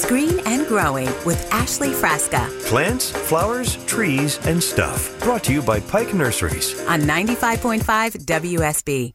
butterfly. It's Green and Growing with Ashley Frasca Plants, flowers, trees, and stuff. Brought to you by Pike Nurseries. on 95.5 WSB.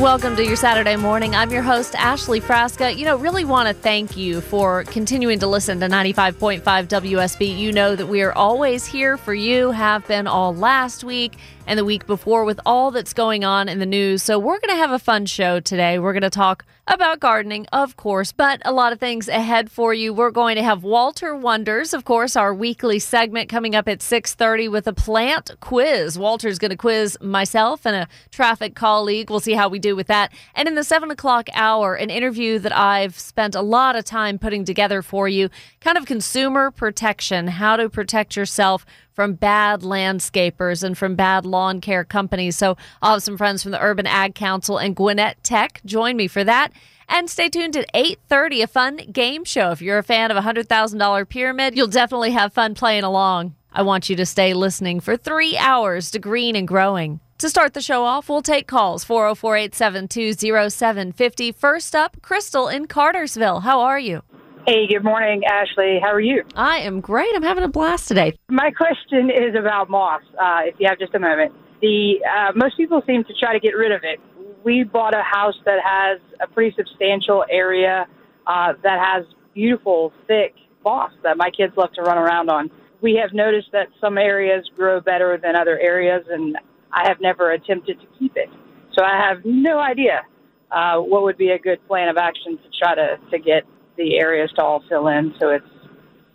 Welcome to your Saturday morning. I'm your host, Ashley Frasca. You know, really want to thank you for continuing to listen to 95.5 WSB. You know that we are always here for you, have been all last week and the week before with all that's going on in the news. So, we're going to have a fun show today. We're going to talk about gardening, of course, but a lot of things ahead for you. We're going to have Walter Wonders, of course, our weekly segment coming up at 6:30 with a plant quiz. Walter's going to quiz myself and a traffic colleague. We'll see how we do with that. And in the seven o'clock hour, an interview that I've spent a lot of time putting together for you, kind of consumer protection, how to protect yourself from bad landscapers and from bad lawn care companies. So I'll have some friends from the Urban Ag Council and Gwinnett Tech join me for that. And stay tuned at 8:30, a fun game show. If you're a fan of a $100,000 pyramid, you'll definitely have fun playing along. I want you to stay listening for 3 hours to Green and Growing. To start the show off, we'll take calls 404-872-0750. First up, Crystal in Cartersville. How are you? Hey, good morning, Ashley. How are you? I am great. I'm having a blast today. My question is about moss. Uh, if you have just a moment, the uh, most people seem to try to get rid of it. We bought a house that has a pretty substantial area uh, that has beautiful, thick moss that my kids love to run around on. We have noticed that some areas grow better than other areas, and I have never attempted to keep it. So I have no idea uh, what would be a good plan of action to try to, to get the areas to all fill in so it's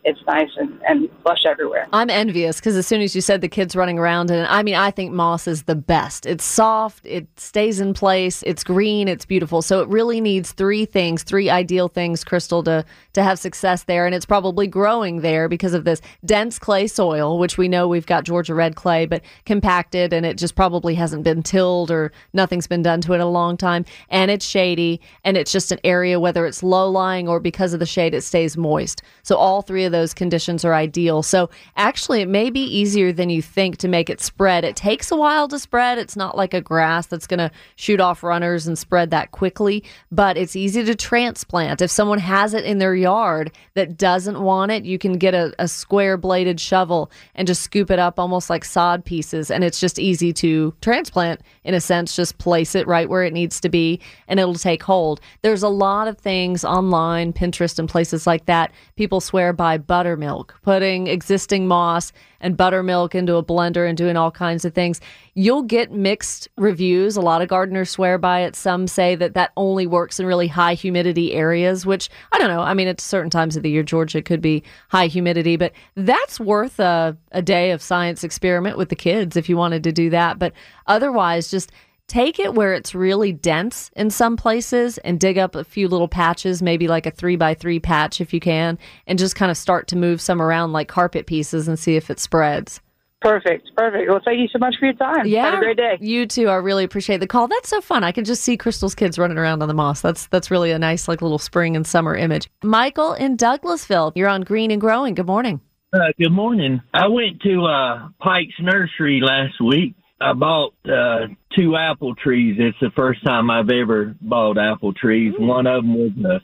it's nice and, and lush everywhere. I'm envious because as soon as you said the kids running around, and I mean, I think moss is the best. It's soft, it stays in place, it's green, it's beautiful. So it really needs three things, three ideal things, Crystal, to to have success there. And it's probably growing there because of this dense clay soil, which we know we've got Georgia red clay, but compacted, and it just probably hasn't been tilled or nothing's been done to it in a long time. And it's shady, and it's just an area whether it's low lying or because of the shade, it stays moist. So all three of those conditions are ideal. So actually, it may be easier than you think to make it spread. It takes a while to spread. It's not like a grass that's going to shoot off runners and spread that quickly, but it's easy to transplant. If someone has it in their yard that doesn't want it, you can get a, a square bladed shovel and just scoop it up almost like sod pieces. And it's just easy to transplant in a sense, just place it right where it needs to be and it'll take hold. There's a lot of things online, Pinterest, and places like that. People swear by buttermilk, putting existing moss and buttermilk into a blender and doing all kinds of things. You'll get mixed reviews. A lot of gardeners swear by it. Some say that that only works in really high humidity areas, which I don't know. I mean, at certain times of the year, Georgia could be high humidity, but that's worth a, a day of science experiment with the kids if you wanted to do that. But otherwise, just take it where it's really dense in some places and dig up a few little patches, maybe like a three by three patch if you can, and just kind of start to move some around like carpet pieces and see if it spreads. Perfect, perfect. Well, thank you so much for your time. Yeah, Have a great day. You too. I really appreciate the call. That's so fun. I can just see Crystal's kids running around on the moss. That's that's really a nice like little spring and summer image. Michael in Douglasville, you're on Green and Growing. Good morning. Uh, good morning. I went to uh, Pike's Nursery last week. I bought uh, two apple trees. It's the first time I've ever bought apple trees. One of them was uh,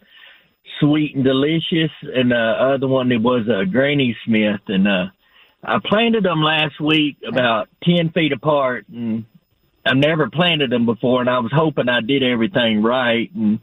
sweet and delicious, and the other one it was a Granny Smith. And uh, I planted them last week about ten feet apart, and I've never planted them before. And I was hoping I did everything right, and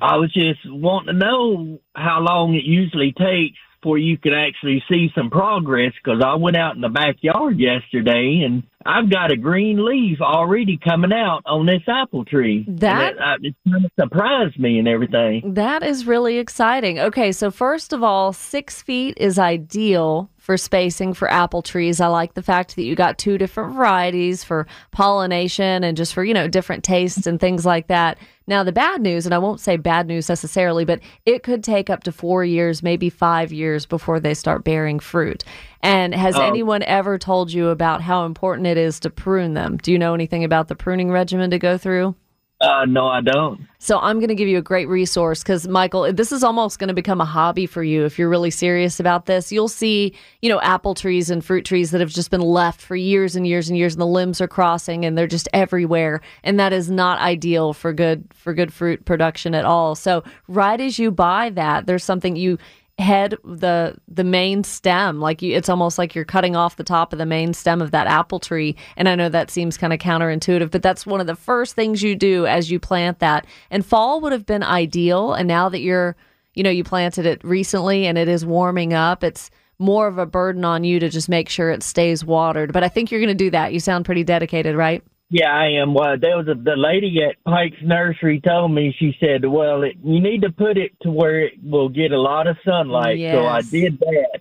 I was just wanting to know how long it usually takes before you can actually see some progress because I went out in the backyard yesterday and I've got a green leaf already coming out on this apple tree. That- uh, it kind of surprised me and everything. That is really exciting. Okay, so first of all, six feet is ideal for spacing for apple trees. I like the fact that you got two different varieties for pollination and just for, you know, different tastes and things like that. Now, the bad news, and I won't say bad news necessarily, but it could take up to four years, maybe five years before they start bearing fruit. And has Oh. anyone ever told you about how important it is to prune them? Do you know anything about the pruning regimen to go through? Uh, no, I don't. So I'm going to give you a great resource because Michael, this is almost going to become a hobby for you if you're really serious about this. You'll see, you know, apple trees and fruit trees that have just been left for years and years and years, and the limbs are crossing and they're just everywhere, and that is not ideal for good for good fruit production at all. So right as you buy that, there's something you head the the main stem like you it's almost like you're cutting off the top of the main stem of that apple tree. And i know that seems kind of counterintuitive but that's one of the first things you do as you plant that. And fall would have been ideal and now that you're you know you planted it recently and it is warming up it's more of a burden on you to just make sure it stays watered. But i think you're going to do that. You sound pretty dedicated right Yeah, I am. Well, there was a, the lady at Pike's Nursery told me. She said, "Well, it, you need to put it to where it will get a lot of sunlight." So I did that,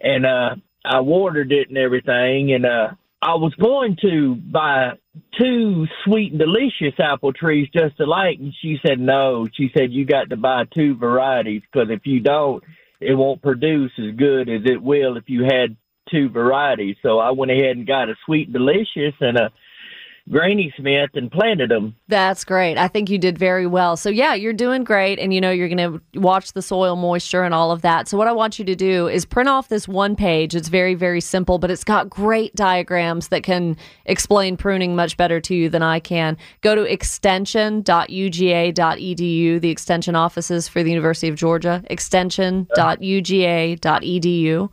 and uh, I watered it and everything. And uh, I was going to buy two sweet and delicious apple trees just alike, and she said, "No." She said, "You got to buy two varieties because if you don't, it won't produce as good as it will if you had two varieties." So I went ahead and got a sweet delicious and a Granny Smith and planted them. That's great. I think you did very well. So yeah, you're doing great and you know you're going to watch the soil moisture and all of that. So what I want you to do is print off this one page. It's very very simple, but it's got great diagrams that can explain pruning much better to you than I can. Go to extension.uga.edu, the extension offices for the University of Georgia, extension.uga.edu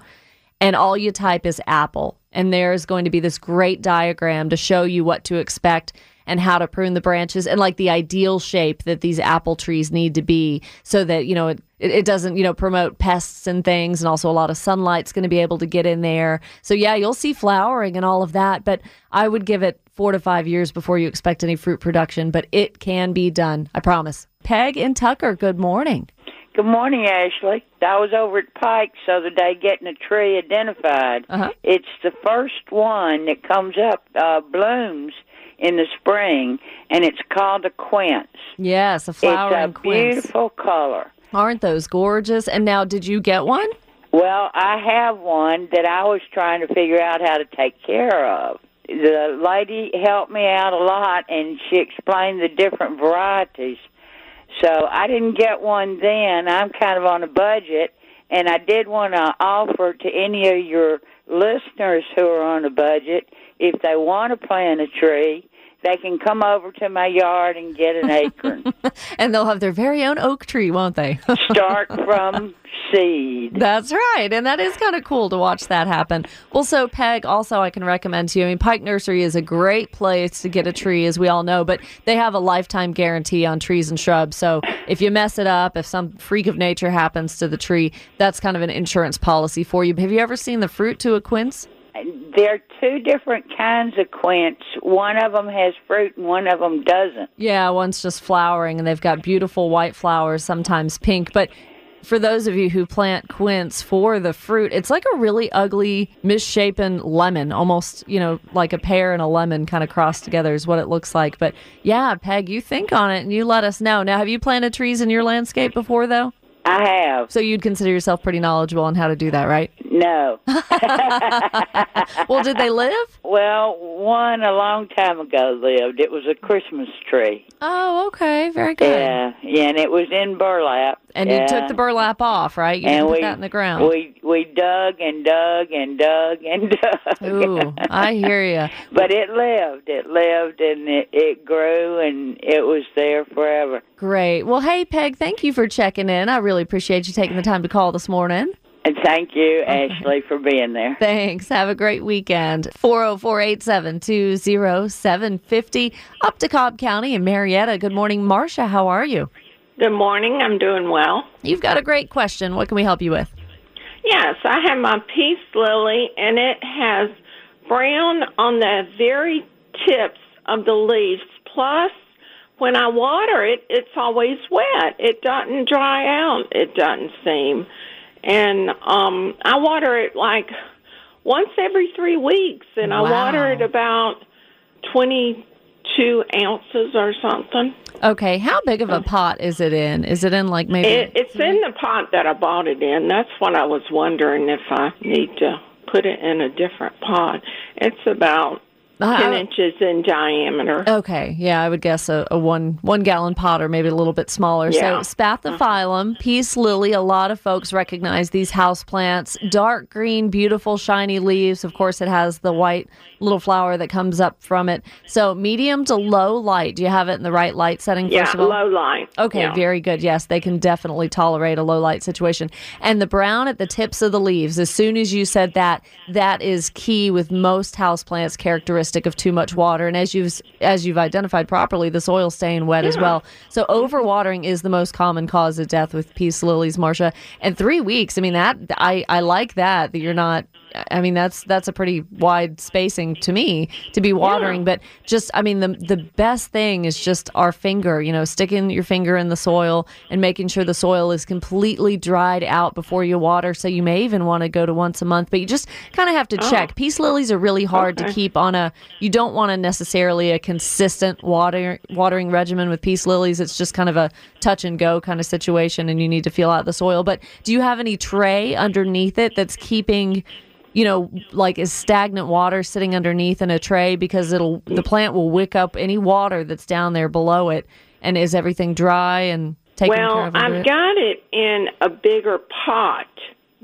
and all you type is apple and there's going to be this great diagram to show you what to expect and how to prune the branches and like the ideal shape that these apple trees need to be so that you know it, it doesn't you know promote pests and things and also a lot of sunlight's going to be able to get in there. So yeah you'll see flowering and all of that but i would give it four to five years before you expect any fruit production but it can be done i promise. Peg and tucker good morning Good morning, Ashley. I was over at Pike's the other day getting a tree identified. Uh-huh. It's the first one that comes up, uh, blooms in the spring, and it's called a quince. yes a flowering quince. it's a quince beautiful color. aren't those gorgeous and now did you get one Well, I have one that I was trying to figure out how to take care of. The lady helped me out a lot, and she explained the different varieties. So I didn't get one then. I'm kind of on a budget, and I did want to offer to any of your listeners who are on a budget if they want to plant a tree, they can come over to my yard and get an acorn. and they'll have their very own oak tree, won't they? Start from seed. That's right. And that is kind of cool to watch that happen. Well, so Peg, also, I can recommend to you. I mean, Pike Nursery is a great place to get a tree, as we all know, but they have a lifetime guarantee on trees and shrubs. So if you mess it up, if some freak of nature happens to the tree, that's kind of an insurance policy for you. Have you ever seen the fruit to a quince? There are two different kinds of quince. One of them has fruit and one of them doesn't. Yeah, one's just flowering and they've got beautiful white flowers, sometimes pink. But for those of you who plant quince for the fruit, it's like a really ugly, misshapen lemon, almost, you know, like a pear and a lemon kind of crossed together is what it looks like. But yeah, Peg, you think on it and you let us know. Now, have you planted trees in your landscape before, though? I have. So you'd consider yourself pretty knowledgeable on how to do that, right? No. Well, did they live? well, one a long time ago lived. It was a Christmas tree. Oh, okay. Very good. Yeah, yeah, and it was in burlap. And yeah. you took the burlap off, right? You and put we that in the ground. we we dug and dug and dug and dug. Ooh, I hear you. but it lived. It lived and it, it grew and it was there forever. Great. Well, hey, Peg, thank you for checking in. I really appreciate you taking the time to call this morning. And thank you, Ashley, for being there. Thanks. Have a great weekend. 404 872 0750 up to Cobb County and Marietta. Good morning, Marcia. How are you? Good morning. I'm doing well. You've got a great question. What can we help you with? Yes, I have my peace lily, and it has brown on the very tips of the leaves. Plus, when I water it, it's always wet. It doesn't dry out. It doesn't seem, and um, I water it like once every three weeks, and I water it about twenty-two ounces or something. Okay. How big of a pot is it in? Is it in like maybe? It, it's in the pot that I bought it in. That's what I was wondering if I need to put it in a different pot. It's about Uh-huh. ten inches in diameter. Okay, yeah, I would guess a, a one one gallon pot or maybe a little bit smaller. Yeah. So spathiphyllum, uh-huh. peace lily. A lot of folks recognize these house plants. Dark green, beautiful, shiny leaves. Of course, it has the white little flower that comes up from it. So medium to low light. Do you have it in the right light setting? Yeah, first of all? low light. Okay, Yeah. very good. Yes, they can definitely tolerate a low light situation. And the brown at the tips of the leaves, as soon as you said that, that is key with most houseplants characteristic of too much water. And as you've as you've identified properly, the soil staying wet as well. So overwatering is the most common cause of death with peace lilies, Marcia. And three weeks, I mean that I, I like that that you're not I mean that's that's a pretty wide spacing to me to be watering, but just I mean the the best thing is just our finger, you know, sticking your finger in the soil and making sure the soil is completely dried out before you water. So you may even want to go to once a month, but you just kind of have to oh. check. Peace lilies are really hard to keep on a. You don't want to necessarily a consistent water watering regimen with peace lilies. It's just kind of a touch and go kind of situation, and you need to feel out the soil. But do you have any tray underneath it that's keeping? You know, like is stagnant water sitting underneath in a tray because it'll the plant will wick up any water that's down there below it. And is everything dry and taken care Well, of? under I've it? got it in a bigger pot.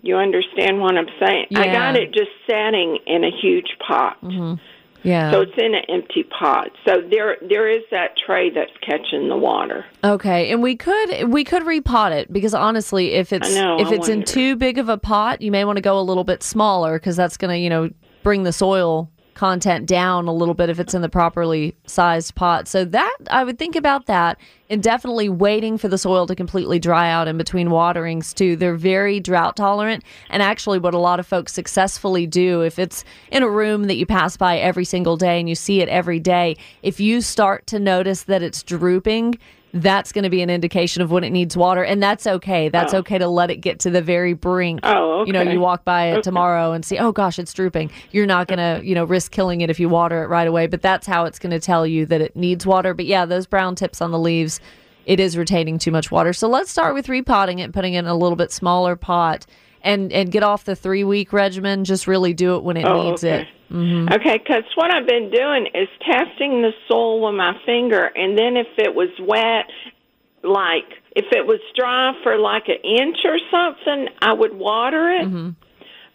You understand what I'm saying? Yeah. I got it just setting in a huge pot. Mm-hmm. Yeah. So it's in an empty pot. So there there is that tray that's catching the water. Okay, and we could we could repot it because honestly, if it's know, if I it's in too big of a pot, you may want to go a little bit smaller because that's going to you know bring the soil content down a little bit if it's in the properly sized pot. So that I would think about that and definitely waiting for the soil to completely dry out in between waterings too. They're very drought tolerant and actually what a lot of folks successfully do if it's in a room that you pass by every single day and you see it every day, if you start to notice that it's drooping, that's going to be an indication of when it needs water and that's okay. That's oh. okay to let it get to the very brink. Oh, okay. You know, you walk by it Okay. tomorrow and see, oh gosh, it's drooping. You're not going to, you know, risk killing it if you water it right away, but that's how it's going to tell you that it needs water. But yeah, those brown tips on the leaves, it is retaining too much water. So let's start with repotting it, putting it in a little bit smaller pot and and get off the 3 week regimen, just really do it when it Oh, needs okay. it. Mm-hmm. Okay, because what I've been doing is testing the soil with my finger, and then if it was wet, like if it was dry for like an inch or something, I would water it. Mm-hmm.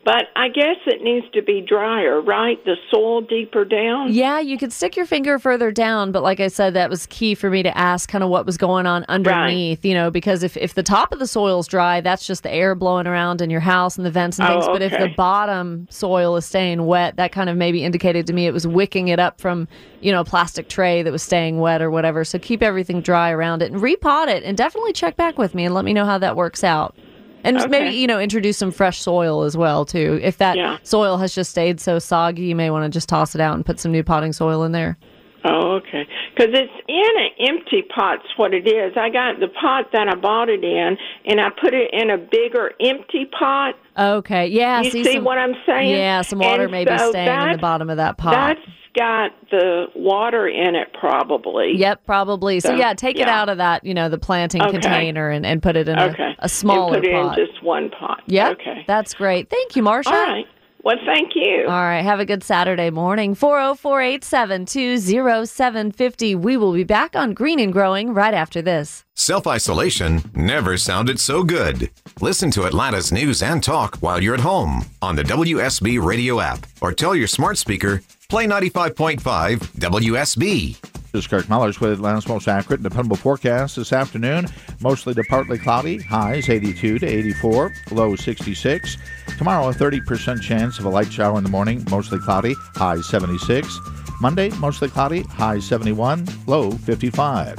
But I guess it needs to be drier, right? The soil deeper down. Yeah, you could stick your finger further down, but like I said, that was key for me to ask kind of what was going on underneath, you know, because if, if the top of the soil's dry, that's just the air blowing around in your house and the vents and Oh, things. But if the bottom soil is staying wet, that kind of maybe indicated to me it was wicking it up from, you know, a plastic tray that was staying wet or whatever. So keep everything dry around it and repot it and definitely check back with me and let me know how that works out. And Okay. maybe, you know, introduce some fresh soil as well, too. If that Yeah. soil has just stayed so soggy, you may want to just toss it out and put some new potting soil in there. Oh, okay. Because it's in an empty pot's what it is. I got the pot that I bought it in, and I put it in a bigger empty pot. Okay. Yeah. you see, some, what I'm saying? Yeah, some water And may be staying in the bottom of that pot. That's got the water in it, probably. Yep, probably. So, So, yeah, take it out of that, you know, the planting Okay. container and, and put it in Okay. a, a smaller pot. just one pot. Yeah. Okay. That's great. Thank you, Marsha. All right. Well, thank you. All right. Have a good Saturday morning. 404 750 We will be back on Green and Growing right after this. Self isolation never sounded so good. Listen to Atlanta's news and talk while you're at home on the WSB radio app or tell your smart speaker, play 95.5 WSB. This is Kirk Mellish with Atlanta's most accurate and dependable forecast this afternoon. Mostly to partly cloudy, highs 82 to 84, low 66. Tomorrow, a 30% chance of a light shower in the morning, mostly cloudy, high 76. Monday, mostly cloudy, high 71, low 55.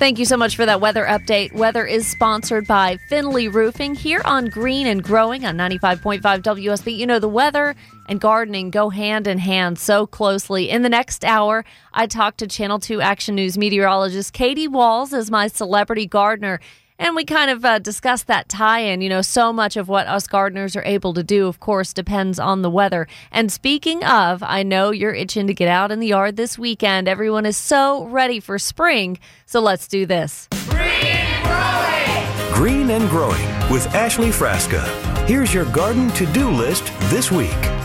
Thank you so much for that weather update. Weather is sponsored by Finley Roofing here on Green and Growing on 95.5 WSB. You know, the weather and gardening go hand in hand so closely. In the next hour, I talk to Channel 2 Action News meteorologist Katie Walls as my celebrity gardener. And we kind of uh, discussed that tie in. You know, so much of what us gardeners are able to do, of course, depends on the weather. And speaking of, I know you're itching to get out in the yard this weekend. Everyone is so ready for spring. So let's do this. Green and Growing with Ashley Frasca. Here's your garden to do list this week.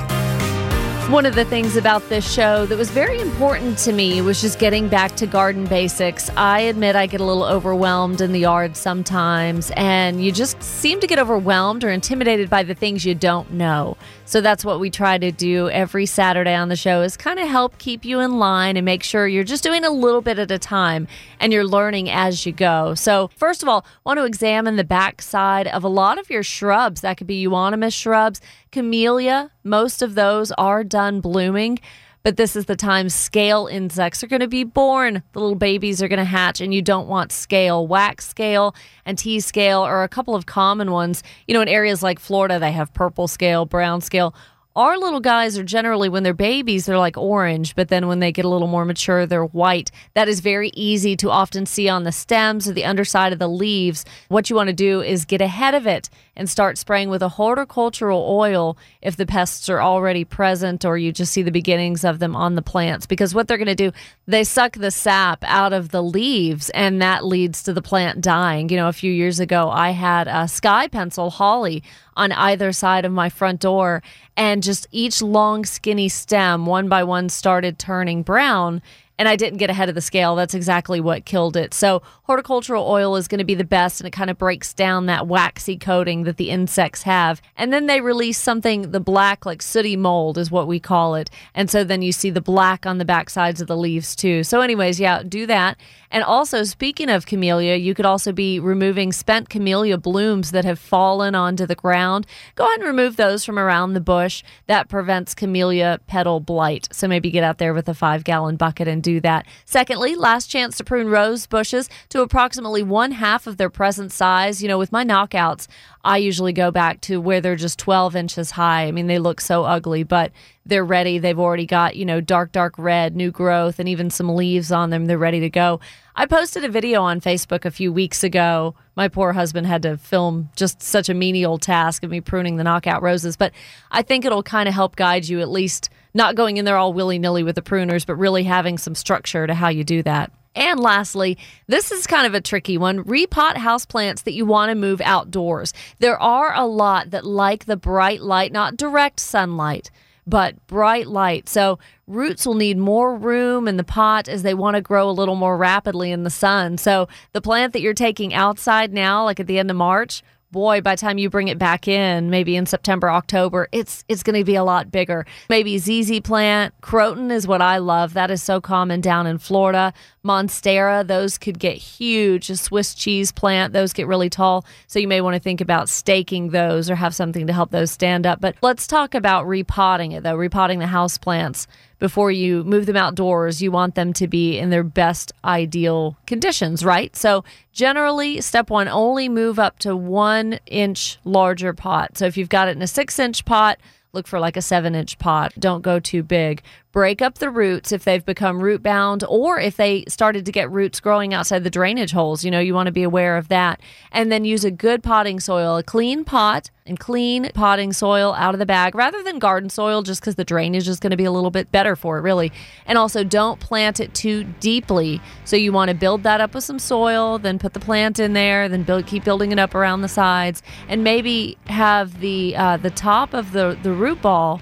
One of the things about this show that was very important to me was just getting back to garden basics. I admit I get a little overwhelmed in the yard sometimes, and you just seem to get overwhelmed or intimidated by the things you don't know. So that's what we try to do every Saturday on the show is kind of help keep you in line and make sure you're just doing a little bit at a time and you're learning as you go. So, first of all, want to examine the backside of a lot of your shrubs. That could be euonymus shrubs, camellia, most of those are done blooming. But this is the time scale insects are going to be born. The little babies are going to hatch, and you don't want scale. Wax scale and tea scale are a couple of common ones. You know, in areas like Florida, they have purple scale, brown scale. Our little guys are generally, when they're babies, they're like orange, but then when they get a little more mature, they're white. That is very easy to often see on the stems or the underside of the leaves. What you want to do is get ahead of it and start spraying with a horticultural oil if the pests are already present or you just see the beginnings of them on the plants. Because what they're going to do, they suck the sap out of the leaves and that leads to the plant dying. You know, a few years ago, I had a sky pencil holly on either side of my front door and just each long skinny stem one by one started turning brown and I didn't get ahead of the scale. That's exactly what killed it. So, horticultural oil is going to be the best, and it kind of breaks down that waxy coating that the insects have. And then they release something, the black, like sooty mold is what we call it. And so then you see the black on the back sides of the leaves too. So, anyways, yeah, do that. And also, speaking of camellia, you could also be removing spent camellia blooms that have fallen onto the ground. Go ahead and remove those from around the bush. That prevents camellia petal blight. So maybe get out there with a five gallon bucket and do that. Secondly, last chance to prune rose bushes to approximately one half of their present size. You know, with my knockouts, I usually go back to where they're just 12 inches high. I mean, they look so ugly, but they're ready. They've already got, you know, dark, dark red, new growth, and even some leaves on them. They're ready to go. I posted a video on Facebook a few weeks ago. My poor husband had to film just such a menial task of me pruning the knockout roses, but I think it'll kind of help guide you at least not going in there all willy nilly with the pruners, but really having some structure to how you do that. And lastly, this is kind of a tricky one. Repot houseplants that you want to move outdoors. There are a lot that like the bright light, not direct sunlight, but bright light. So roots will need more room in the pot as they want to grow a little more rapidly in the sun. So the plant that you're taking outside now, like at the end of March, boy, by the time you bring it back in, maybe in September, October, it's it's going to be a lot bigger. Maybe ZZ plant, croton is what I love. That is so common down in Florida. Monstera, those could get huge. A Swiss cheese plant, those get really tall. So you may want to think about staking those or have something to help those stand up. But let's talk about repotting it though, repotting the house plants before you move them outdoors. You want them to be in their best ideal conditions, right? So generally, step one, only move up to one inch larger pot. So if you've got it in a six inch pot, look for like a seven inch pot. Don't go too big break up the roots if they've become root bound or if they started to get roots growing outside the drainage holes. You know, you want to be aware of that. And then use a good potting soil, a clean pot and clean potting soil out of the bag rather than garden soil just because the drainage is going to be a little bit better for it, really. And also, don't plant it too deeply. So, you want to build that up with some soil, then put the plant in there, then build, keep building it up around the sides, and maybe have the uh, the top of the, the root ball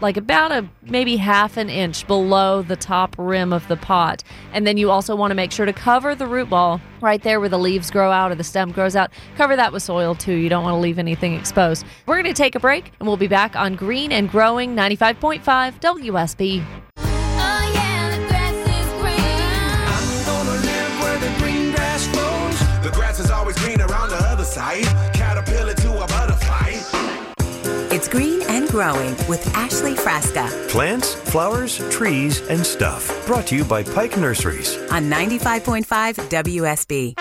like about a maybe half an inch below the top rim of the pot. And then you also want to make sure to cover the root ball right there where the leaves grow out or the stem grows out. Cover that with soil too. You don't want to leave anything exposed. We're going to take a break and we'll be back on Green and Growing 95.5 WSB. I'm gonna live where the green grass grows. The grass is always greener on the other side. Caterpillar to a butterfly. It's Green and Growing with Ashley Frasca Plants, flowers, trees, and stuff. Brought to you by Pike Nurseries. on 95.5 WSB.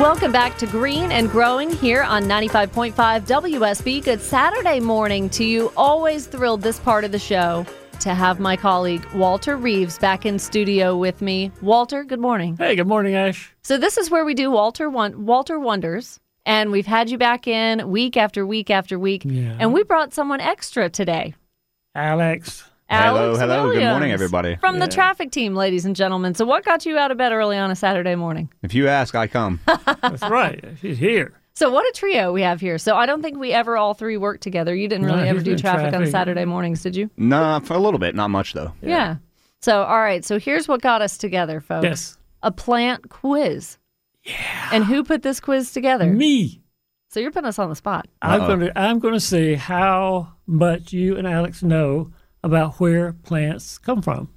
Welcome back to Green and Growing here on 95.5 WSB. Good Saturday morning to you. Always thrilled this part of the show to have my colleague Walter Reeves back in studio with me. Walter, good morning. Hey, good morning, Ash. So this is where we do Walter Won- Walter Wonders, and we've had you back in week after week after week, Yeah. and we brought someone extra today. Alex. Hello, Alex hello. Good morning, everybody. From the traffic team, ladies and gentlemen. So what got you out of bed early on a Saturday morning? If you ask, I come. That's right. She's here. So what a trio we have here. So I don't think we ever all three worked together. You didn't No, really ever do been traffic, on. Saturday mornings, did you? Nah, for a little bit, not much though. Yeah. So all right. So here's what got us together, folks. Yes. A plant quiz. Yeah. And who put this quiz together? Me. So you're putting us on the spot. I'm going to I'm going to see how much you and Alex know about where plants come from.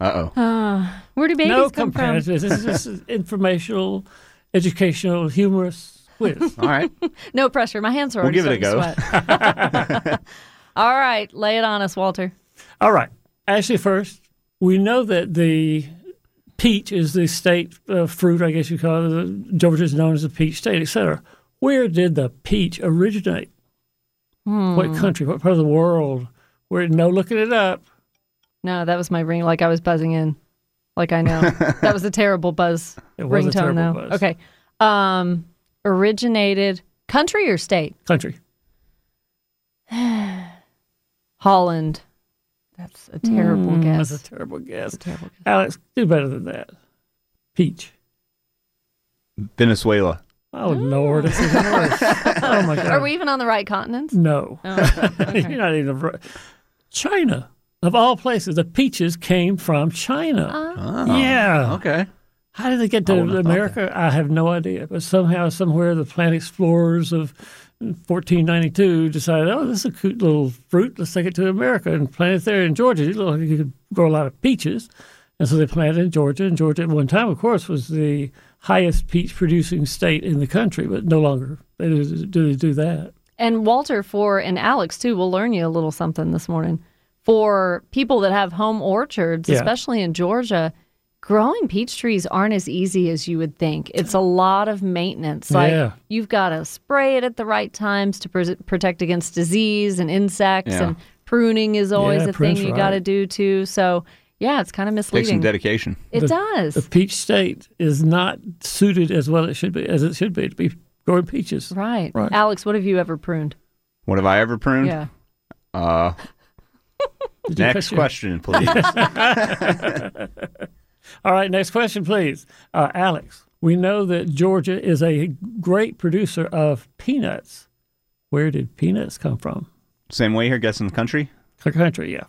Uh oh. Uh, where do babies no come from? comparisons. This is just an informational, educational, humorous quiz. All right. No pressure. My hands are already We'll give it a starting to sweat. all right. Lay it on us, Walter. All right. Actually, first, we know that the peach is the state uh, fruit, I guess you call it. Georgia is known as the peach state, etc. Where did the peach originate? Hmm. What country? What part of the world? Where? No, looking it up. No, that was my ring. Like I was buzzing in. Like I know. that was a terrible buzz It was a ringtone, terrible though. buzz. Okay. Um, originated country or state? Country. Holland. That's a terrible Mm, guess. That's a terrible guess. terrible guess. Alex, do better than that. Peach. Venezuela. Oh, Lord. It's even worse. oh, my God. Are we even on the right continent? No. Oh, okay. You're not even. right. China. Of all places, the peaches came from China. Oh, yeah. Okay. How did they get to wouldn't have thought America? I have no idea. But somehow, somewhere, the plant explorers of 1492 decided, oh, this is a cute little fruit. Let's take it to America and plant it there in Georgia. It looked like you could grow a lot of peaches. And so they planted in Georgia. And Georgia, at one time, of course, was the highest peach producing state in the country, but no longer they do, do they do that. And Walter, for and Alex too, will learn you a little something this morning. For people that have home orchards, Yeah. especially in Georgia, growing peach trees aren't as easy as you would think. It's a lot of maintenance. Like Yeah. you've got to spray it at the right times to pr- protect against disease and insects, Yeah. and pruning is always Yeah, a thing prune's you got to do too. So yeah, it's kind of Takes some misleading. dedication. It The- does. The peach state is not suited as well as it should be as it should be to be growing peaches. right. Right. Alex, what have you ever pruned? What have I ever pruned? Yeah. Uh, next question, please. All right, next question, please. Uh, Alex, we know that Georgia is a great producer of peanuts. Where did peanuts come from? Same way here, guessing the country. The country, yeah.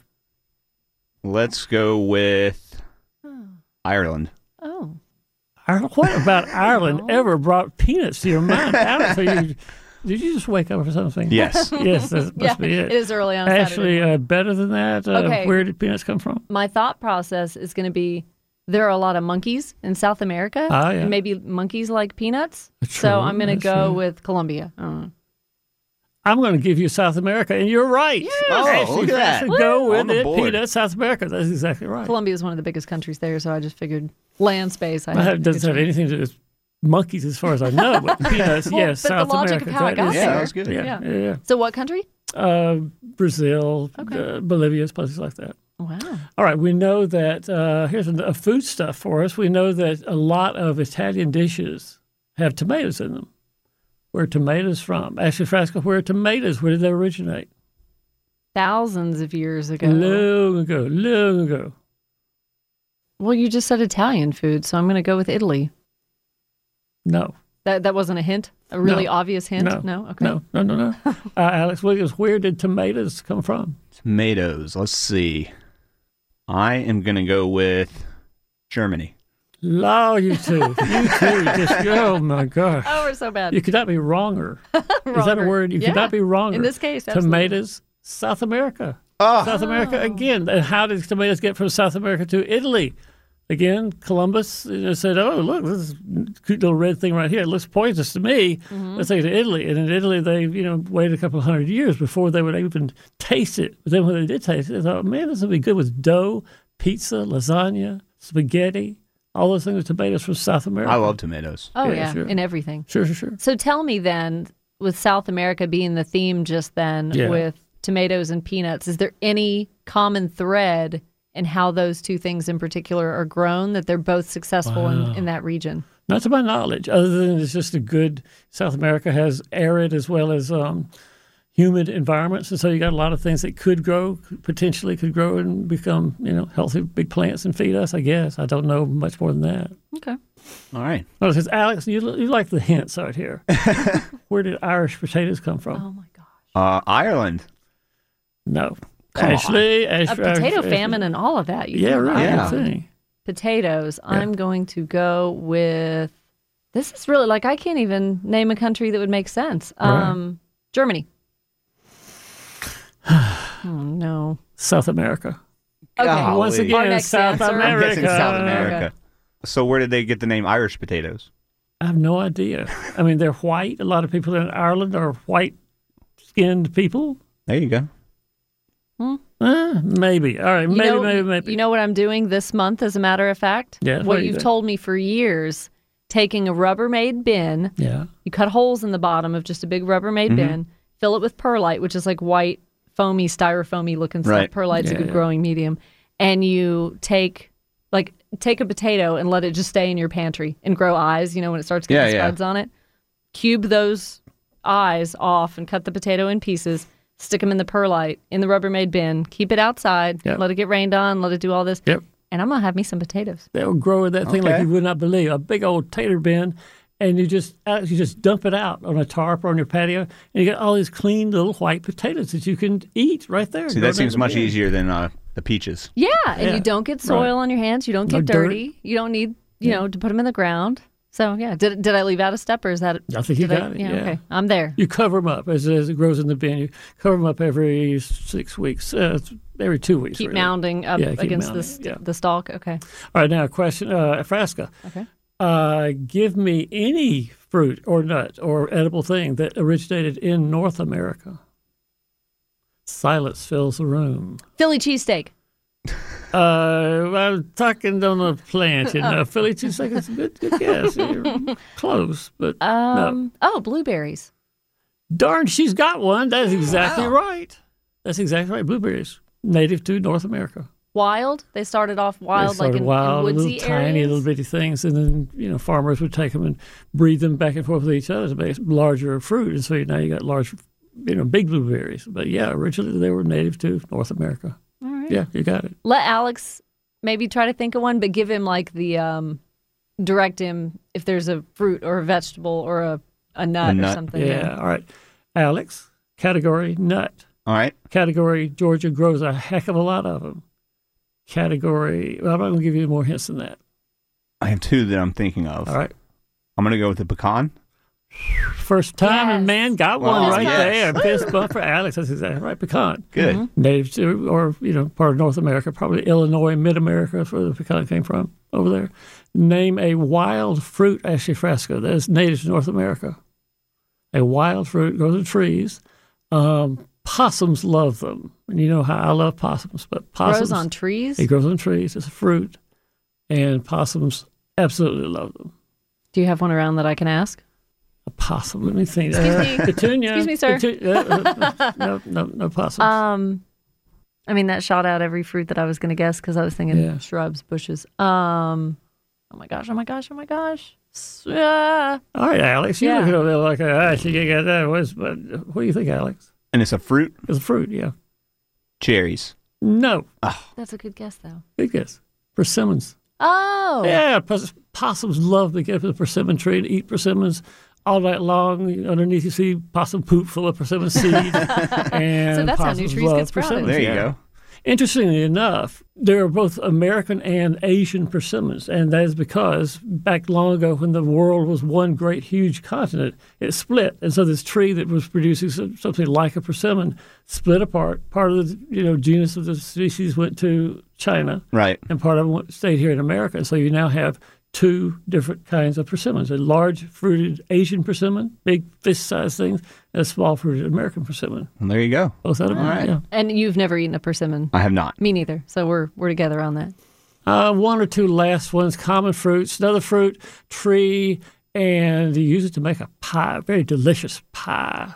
Let's go with Ireland. Oh. Ireland, what about Ireland ever brought peanuts to your mind? Alex, are you, did you just wake up or something? Yes. yes, that must Yeah, be it. it is early on Saturday Actually, uh, better than that, uh, Okay. where did peanuts come from? my thought process is going to be there are a lot of monkeys in South America. Ah, yeah. and maybe monkeys like peanuts. That's so I'm going to go true. with Colombia. I don't know. I'm going to give you South America, and you're right. Oh, Actually, look at that. Go with it. Peanuts, South America. That's exactly right. Colombia is one of the biggest countries there, so I just figured land space. I Well, had It to doesn't have anything to do with monkeys, as far as I know, but peanuts, Well, yes, but the logic America. of how it that got is- Yeah, there. that good. Yeah, Yeah. yeah, yeah. So what country? Uh, Brazil, Okay. uh, Bolivia, places like that. Wow. All right, we know that. Uh, here's a, a food stuff for us. We know that a lot of Italian dishes have tomatoes in them. Where are tomatoes from? Ashley Frasca, where are tomatoes? Where did they originate? Thousands of years ago. Long ago, long ago. Well, you just said Italian food, so I'm going to go with Italy. No, That that wasn't a hint. A really No. obvious hint. No. Okay. no, no, no, no. uh, Alex Williams, where did tomatoes come from? Tomatoes. Let's see. I am going to go with Germany. Oh, you two, you two, just oh my gosh. Oh, we're so bad. You could not be wronger. Is that a word? You Yeah. could not be wronger. In this case, absolutely. tomatoes, South America. Oh. South America oh. again. And how did tomatoes get from South America to Italy? Again, Columbus said, "Oh, look, this cute little red thing right here. It looks poisonous to me. Mm-hmm. Let's take it to Italy." And in Italy, they you know waited a couple of hundred years before they would even taste it. But then when they did taste it, they thought, "Man, this would be good with dough, pizza, lasagna, spaghetti, all those things with tomatoes from South America." I love tomatoes. Oh Yeah, yeah, sure. in everything. Sure, sure, sure. So tell me then, with South America being the theme just then, Yeah. with tomatoes and peanuts, is there any common thread in how those two things in particular are grown that they're both successful in, in that region? Not to my knowledge, other than it's just a good. South America has arid as well as um, humid environments, and so you got a lot of things that could grow, potentially could grow and become, you know, healthy big plants and feed us. I guess I don't know much more than that. Okay. All right. Well, says Alex, you, you like the hints out here. Where did Irish potatoes come from? Oh my gosh. Uh, Ireland. No. Come Ashley, A Ashley, potato Ashley. famine and all of that. You Yeah, think, right. Yeah. I think. Potatoes. I'm going to go with. This is really like I can't even name a country that would make sense. Right. Um, Germany. oh no. South America. Okay. Golly. Once Our again, next South answer. I'm America. South America. So where did they get the name Irish potatoes? I have no idea. I mean, they're white. A lot of people in Ireland are white skinned people. There you go. Uh, maybe. All right. You Maybe, know, maybe, maybe. You know what I'm doing this month, as a matter of fact? Yeah, what What you you've doing? told me for years taking a Rubbermaid bin, yeah. you cut holes in the bottom of just a big Rubbermaid Mm-hmm. bin, fill it with perlite, which is like white, foamy, styrofoamy looking stuff. Right. Perlite's Yeah, a good yeah. growing medium. And you take, like, take a potato and let it just stay in your pantry and grow eyes, you know, when it starts getting Yeah, yeah. spuds on it. Cube those eyes off and cut the potato in pieces. Stick them in the perlite in the Rubbermaid bin. Keep it outside. Yep. Let it get rained on. Let it do all this. Yep. And I'm gonna have me some potatoes. They'll grow in that thing like you would not believe. A big old tater bin, and you just uh, you just dump it out on a tarp or on your patio, and you get all these clean little white potatoes that you can eat right there. See, that seems much bin. easier than uh, the peaches. Yeah, and Yeah, you don't get soil right. on your hands. You don't No get dirt. dirty. You don't need you know to put them in the ground. So yeah, did did I leave out a step or is that? I think you got it, yeah. okay, I'm there. You cover them up as, as it grows in the bin. You cover them up every six weeks, uh, every two weeks. Keep really. mounding up Yeah, against mounding, the yeah. the stalk. Okay. All right, now a question, uh, Frasca. Okay. Uh, give me any fruit or nut or edible thing that originated in North America. Silence fills the room. Philly cheesesteak. Uh, I'm talking on a plant, you Oh. know. Philly cheesesteak is a good, good guess. You're close, but no. Um. Oh, blueberries. Darn, she's got one. That's exactly right. That's exactly right. Blueberries, native to North America. Wild. They started off wild, started like in, wild, in woodsy little tiny, little bitty things, and then you know farmers would take them and breed them back and forth with each other to make larger fruit, and so now you got large, you know, big blueberries. But yeah, originally they were native to North America. All right. Yeah, you got it. Let Alex maybe try to think of one, but give him like the um, direct him if there's a fruit or a vegetable or a a nut, or nut. something. Yeah. All right, Alex. Category nut. All right. Category Georgia grows a heck of a lot of them. Category. Well, I'm not going to give you more hints than that. I have two that I'm thinking of. All right. I'm going to go with the pecan. First time, and Yes. man got one right yes. there. Fist bump for Alex. That's exactly right. Pecan. Good. Mm-hmm. Native to, or, you know, part of North America, probably Illinois, mid America, that's where the pecan came from over there. Name a wild fruit, Ashley Fresco, that is native to North America. A wild fruit grows in trees. Um, possums love them. And you know how I love possums, but possums. Grows on trees. It grows on trees. It's a fruit. And possums absolutely love them. Do you have one around that I can ask? A possum. Let me think. Excuse Uh, me. Petunia. Excuse me, sir. Petu- uh, uh, no, no, no possums. Um, I mean that shot out every fruit that I was going to guess because I was thinking Yeah. shrubs, bushes. Um, oh my gosh! Oh my gosh! Oh my gosh! S- ah. All right, Alex. You're yeah. looking over there like, ah, she got that. What's, but what do you think, Alex? And it's a fruit? It's a fruit, yeah. Cherries. No. That's a good guess, though. Good guess. Persimmons. Oh, Yeah, pos- possums love to get up to the persimmon tree and eat persimmons all night long. Underneath, you see possum poop full of persimmon seed. and So that's how possums Nutries love get sprouted. There you yeah. go. Interestingly enough, there are both American and Asian persimmons, and that is because back long ago, when the world was one great huge continent, it split, and so this tree that was producing something like a persimmon split apart. Part of the you know genus of the species went to China, Right. and part of it stayed here in America. And so you now have two different kinds of persimmons: a large fruited Asian persimmon, big fist-sized things, and a small fruited American persimmon. And there you go. Both out of All right. yeah. and you've never eaten a persimmon. I have not. Me neither. So we're we're together on that. Uh, one or two last ones, common fruits, another fruit, tree, and you use it to make a pie, very delicious pie.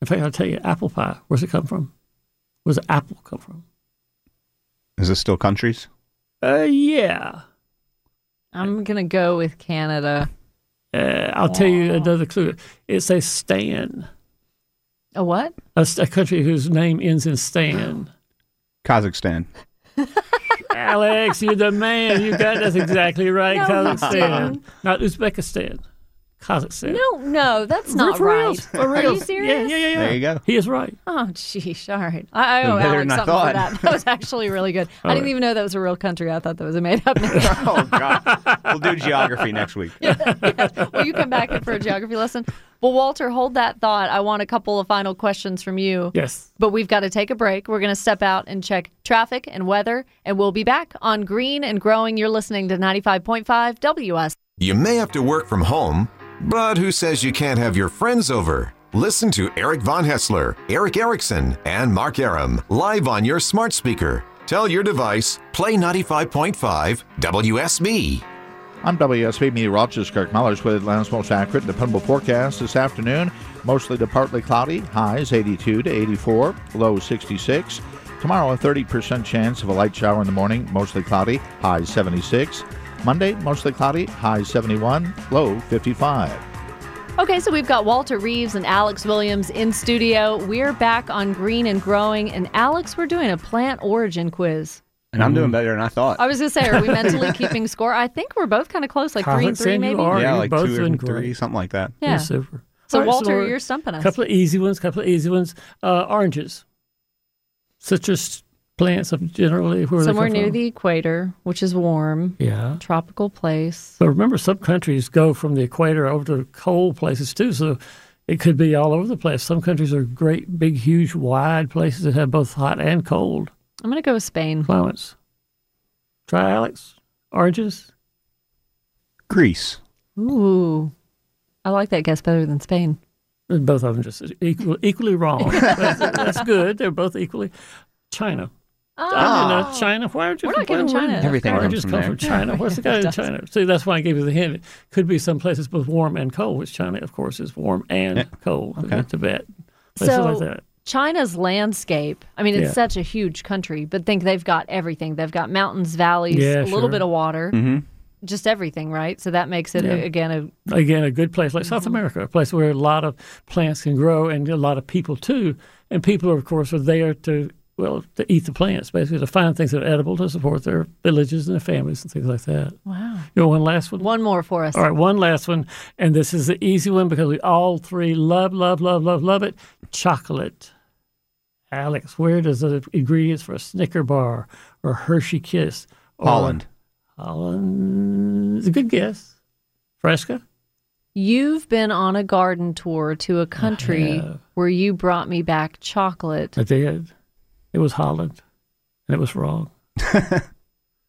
In fact, I'll tell you, apple pie. Where's it come from? Where's the apple come from? Is this still countries? Uh, yeah. I'm gonna go with Canada. Uh, I'll tell you another clue. It's a stan, A what? A country whose name ends in stan. Kazakhstan. Alex, you're the man. You got that's exactly right. No, you Kazakhstan, didn't. not Uzbekistan. Kazakhstan. No, no, that's not for right. reals, for Are you serious? Yeah, yeah, yeah, yeah. There you go. He is right. Oh, geez. All right. I, I owe better Alex than I something for that. That was actually really good. I didn't right. even know that was a real country. I thought that was a made up name. Oh God. We'll do geography next week. Will you come back in for a geography lesson? Well, Walter, hold that thought. I want a couple of final questions from you. Yes. But we've got to take a break. We're going to step out and check traffic and weather, and we'll be back on Green and Growing. You're listening to 95.5 WS. You may have to work from home, but who says you can't have your friends over? Listen to Eric Von Haessler, Erick Erickson, and Mark Arum live on your smart speaker. Tell your device, play 95.5 WSB. I'm WSB meteorologist Kirk Mellish with Atlanta's most accurate and dependable forecast this afternoon. Mostly to partly cloudy, highs 82 to 84, low 66. Tomorrow, a 30% chance of a light shower in the morning, mostly cloudy, highs 76. Monday, mostly cloudy, high 71, low 55. Okay, so we've got Walter Reeves and Alex Williams in studio. We're back on Green and Growing. And Alex, we're doing a plant origin quiz. And I'm doing better than I thought. I was going to say, are we mentally keeping score? I think we're both kind of close, like three and three, maybe. are. yeah, like both two and three, great. something like that. Yeah. You're super. So, All right, Walter, we're- you're stumping us. A couple of easy ones, couple of easy ones. Uh, oranges. Citrus plants of generally where Somewhere they come near from. the equator, which is warm, Yeah. tropical place. But remember, some countries go from the equator over to cold places too. So it could be all over the place. Some countries are great, big, huge, wide places that have both hot and cold I'm going to go with Spain. climates. Try Alex. Oranges. Greece. Ooh, I like that guess better than Spain. Both of them just equal, equally wrong. that's, that's good. They're both equally. China. I don't know China. Why aren't you? We're not giving why- why- China Everything comes Oranges from come there. from China. What's the guy in. China? See, that's why I gave you the hint. It could be some places both warm and cold, which China, of course, is warm and Yeah. cold. Okay. Tibet, places So like that. China's landscape. I mean, it's Yeah. such a huge country, but think they've got everything. They've got mountains, valleys, Yeah, a little sure. bit of water, Mm-hmm. just everything, right? So that makes it Yeah. again a Again, a good place like Mm-hmm. South America, a place where a lot of plants can grow and a lot of people too. And people, of course, are there to well to eat the plants, basically to find things that are edible to support their villages and their families and things like that. wow. You know, one last one. One more for us. All right, one last one, and this is the easy one because we all three love, love, love, love, love it. Chocolate. Alex, where does the ingredients for a Snicker bar or Hershey Kiss? Or Holland. Holland. It's a good guess. Frasca. You've been on a garden tour to a country where you brought me back chocolate. I did. It was Holland, and it was wrong.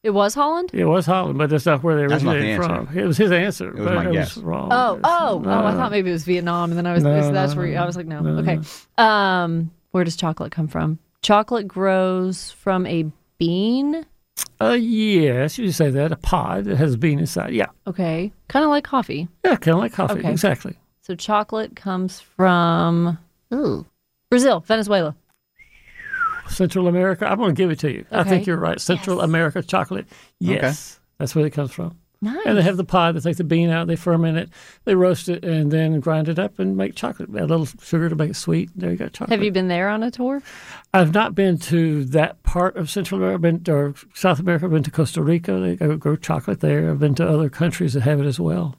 It was Holland. It was Holland, but that's not where they That's not the originated answer. from. It was his answer. was but my it guess. was wrong. Oh, oh, oh! I thought maybe it was Vietnam, and then I was No, that's no, where you, I was like, no. no, okay. Um, where does chocolate come from? Chocolate grows from a bean. Uh, yes, you say that. A pod that has a bean inside. Yeah. Okay, kind of like coffee. Yeah, kind of like coffee. Okay. Exactly. So chocolate comes from ooh, Brazil, Venezuela. Central America. I'm going to give it to you. I think you're right. Central Yes. America chocolate. Yes. That's where it comes from. Nice. And they have the pod. They take the bean out, they ferment it, they roast it, and then grind it up and make chocolate. Add a little sugar to make it sweet. There you go, chocolate. Have you been there on a tour? I've not been to that part of Central America, been or South America. I've been to Costa Rica. They grow- grow chocolate there. I've been to other countries that have it as well.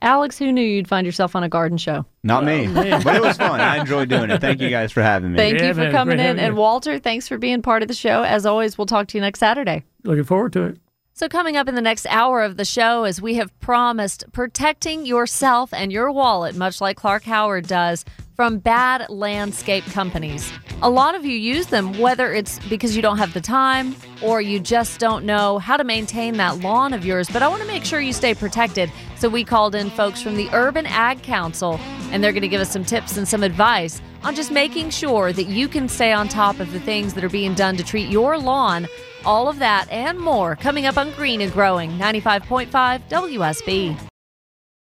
Alex, who knew you'd find yourself on a garden show? Not me. but it was fun. I enjoyed doing it. Thank you guys for having me. Thank Yeah, you for man, coming in. And you. Walter, thanks for being part of the show. As always, we'll talk to you next Saturday. Looking forward to it. So, coming up in the next hour of the show, as we have promised, protecting yourself and your wallet, much like Clark Howard does, from bad landscape companies. A lot of you use them, whether it's because you don't have the time or you just don't know how to maintain that lawn of yours. But I want to make sure you stay protected. So, we called in folks from the Urban Ag Council, and they're going to give us some tips and some advice on just making sure that you can stay on top of the things that are being done to treat your lawn. All of that and more coming up on Green and Growing 95.5 WSB.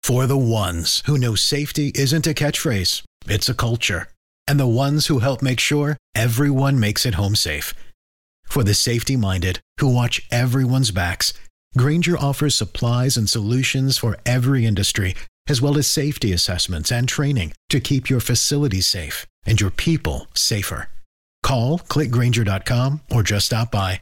For the ones who know safety isn't a catchphrase, it's a culture. And the ones who help make sure everyone makes it home safe. For the safety minded who watch everyone's backs, Grainger offers supplies and solutions for every industry, as well as safety assessments and training to keep your facilities safe and your people safer. Call clickgrainger.com or just stop by.